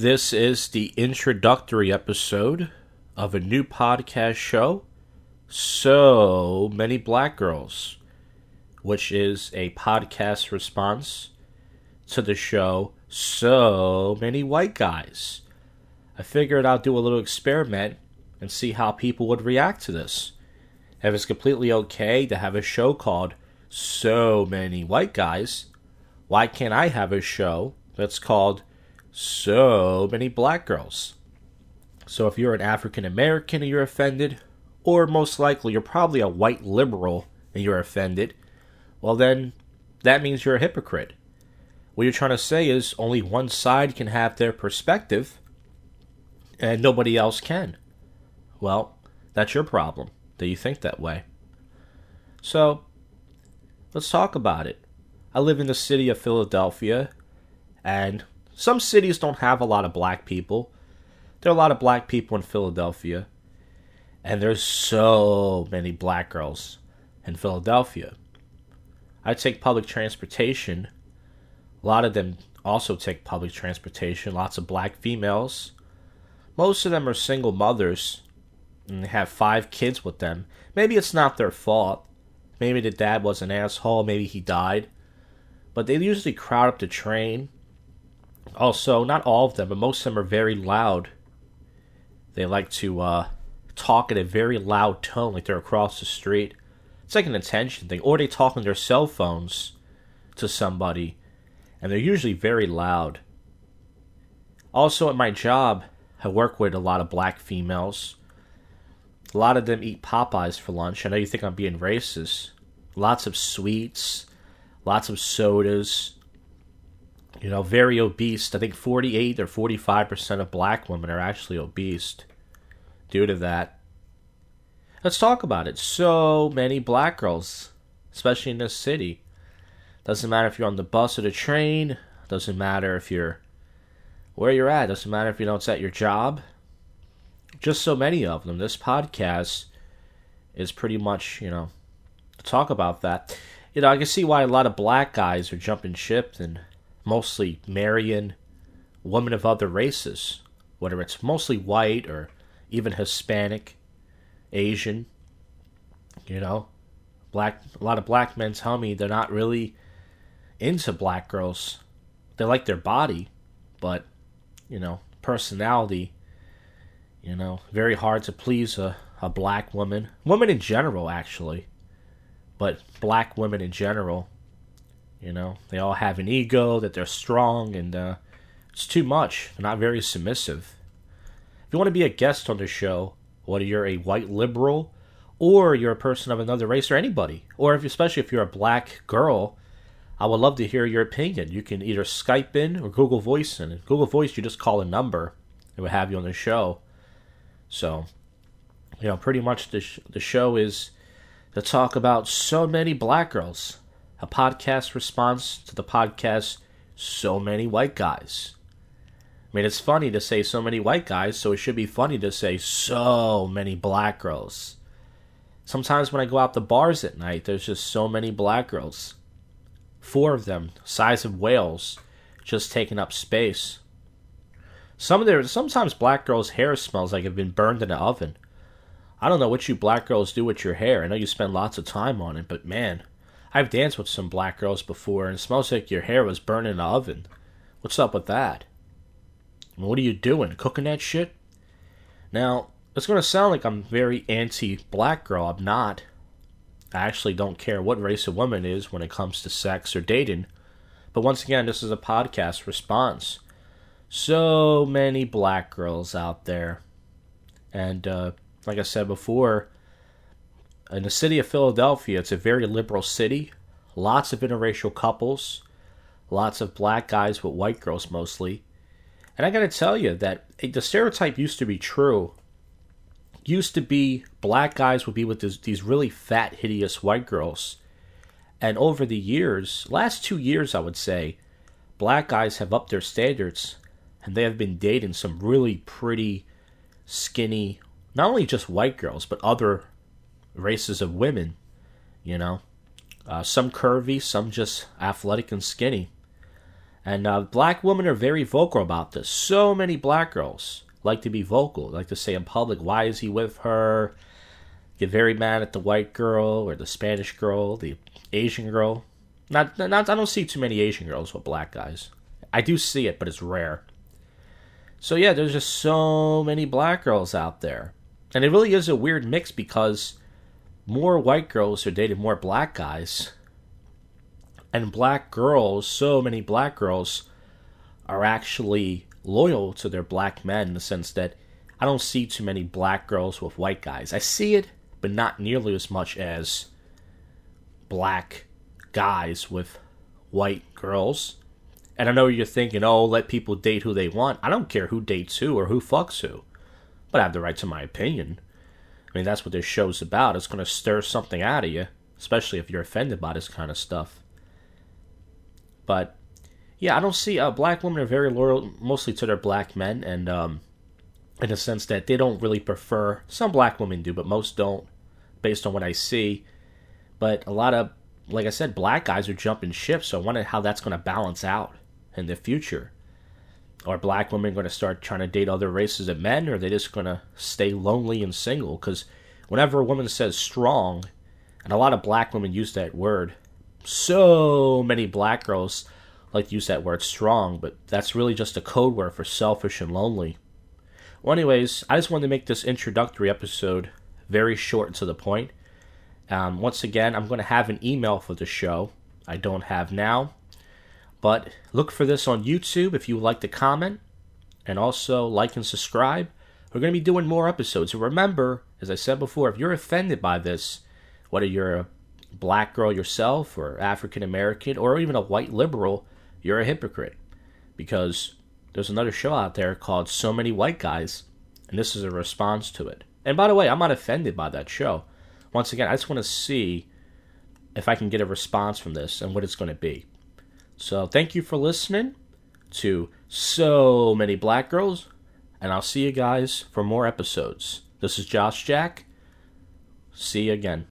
This is the introductory episode of a new podcast show, So Many Black Girls, which is a podcast response to the show So Many White Guys. I figured I'll do a little experiment and see how people would react to this. If it's completely okay to have a show called So Many White Guys, why can't I have a show that's called So Many Black Girls? So if you're an African American and you're offended, or most likely you're probably a white liberal and you're offended, well then that means you're a hypocrite. What you're trying to say is only one side can have their perspective and nobody else can. Well, that's your problem that you think that way. So, let's talk about it. I live in the city of Philadelphia, and some cities don't have a lot of black people. There are a lot of black people in Philadelphia, and there's so many black girls in Philadelphia. I take public transportation. A lot of them also take public transportation, lots of black females. Most of them are single mothers and they have five kids with them. Maybe it's not their fault. Maybe the dad was an asshole, maybe he died. But they usually crowd up the train. Also, not all of them, but most of them are very loud. They like to uh, talk in a very loud tone, like they're across the street. It's like an attention thing. Or they talk on their cell phones to somebody, and they're usually very loud. Also, at my job, I work with a lot of black females. A lot of them eat Popeyes for lunch. I know you think I'm being racist. Lots of sweets, lots of sodas. You know, very obese. I think 48 or 45% of black women are actually obese due to that. Let's talk about it. So many black girls, especially in this city. Doesn't matter if you're on the bus or the train. Doesn't matter if you're where you're at. Doesn't matter if you know it's at your job. Just so many of them. This podcast is pretty much, you know, to talk about that. You know, I can see why a lot of black guys are jumping ship and mostly Marian, women of other races, whether it's mostly white or even Hispanic, Asian. You know, black. A lot of black men tell me they're not really into black girls. They like their body, but you know, personality. You know, very hard to please a, a black woman. Women in general, actually. But black women in general. You know, they all have an ego, that they're strong, and uh, it's too much. They're not very submissive. If you want to be a guest on the show, whether you're a white liberal or you're a person of another race or anybody, or if, especially if you're a black girl, I would love to hear your opinion. You can either Skype in or Google Voice in. Google Voice, you just call a number, and would have you on the show. So, you know, pretty much the, sh- the show is to talk about so many black girls, a podcast response to the podcast So Many White Guys. I mean, it's funny to say so many white guys, so it should be funny to say so many black girls. Sometimes when I go out to bars at night, there's just so many black girls. Four of them, size of whales, just taking up space. Some of their sometimes black girls' hair smells like it's been burned in an oven. I don't know what you black girls do with your hair. I know you spend lots of time on it, but man, I've danced with some black girls before and it smells like your hair was burned in an oven. What's up with that? What are you doing? Cooking that shit? Now, it's going to sound like I'm very anti black girl. I'm not. I actually don't care what race a woman is when it comes to sex or dating. But once again, this is a podcast response. So many black girls out there. And uh, like I said before, in the city of Philadelphia, it's a very liberal city. Lots of interracial couples. Lots of black guys with white girls mostly. And I gotta tell you that the stereotype used to be true used to be black guys would be with this, these really fat, hideous white girls. And over the years, last two years, I would say, black guys have upped their standards and they have been dating some really pretty, skinny, not only just white girls, but other races of women, you know. Uh, some curvy, some just athletic and skinny. And uh, black women are very vocal about this. So many black girls like to be vocal, like to say in public, why is he with her? Get very mad at the white girl or the Spanish girl, the Asian girl. Not, not, I don't see too many Asian girls with black guys. I do see it, but it's rare. So yeah, there's just so many black girls out there. And it really is a weird mix because more white girls are dating more black guys. And black girls, so many black girls, are actually loyal to their black men in the sense that I don't see too many black girls with white guys. I see it, but not nearly as much as black guys with white girls. And I know you're thinking, oh, let people date who they want. I don't care who dates who or who fucks who. But I have the right to my opinion. I mean, that's what this show's about. It's going to stir something out of you, especially if you're offended by this kind of stuff. But, yeah, I don't see. Uh, black women are very loyal mostly to their black men, and um, in a sense that they don't really prefer. Some black women do, but most don't, based on what I see. But a lot of, like I said, black guys are jumping ship, so I wonder how that's going to balance out in the future. Are black women going to start trying to date other races of men, or are they just going to stay lonely and single? Because whenever a woman says strong, and a lot of black women use that word, so many black girls like to use that word strong, but that's really just a code word for selfish and lonely. Well, anyways, I just wanted to make this introductory episode very short and to the point. Um, once again, I'm going to have an email for the show. I don't have now. But look for this on YouTube if you would like to comment. And also like and subscribe. We're going to be doing more episodes. And remember, as I said before, if you're offended by this, whether you're a black girl yourself or African American or even a white liberal, you're a hypocrite. Because there's another show out there called So Many White Guys, and this is a response to it. And by the way, I'm not offended by that show. Once again, I just want to see if I can get a response from this and what it's going to be. So thank you for listening to So Many Black Girls, and I'll see you guys for more episodes. This is Josh Jack. See you again.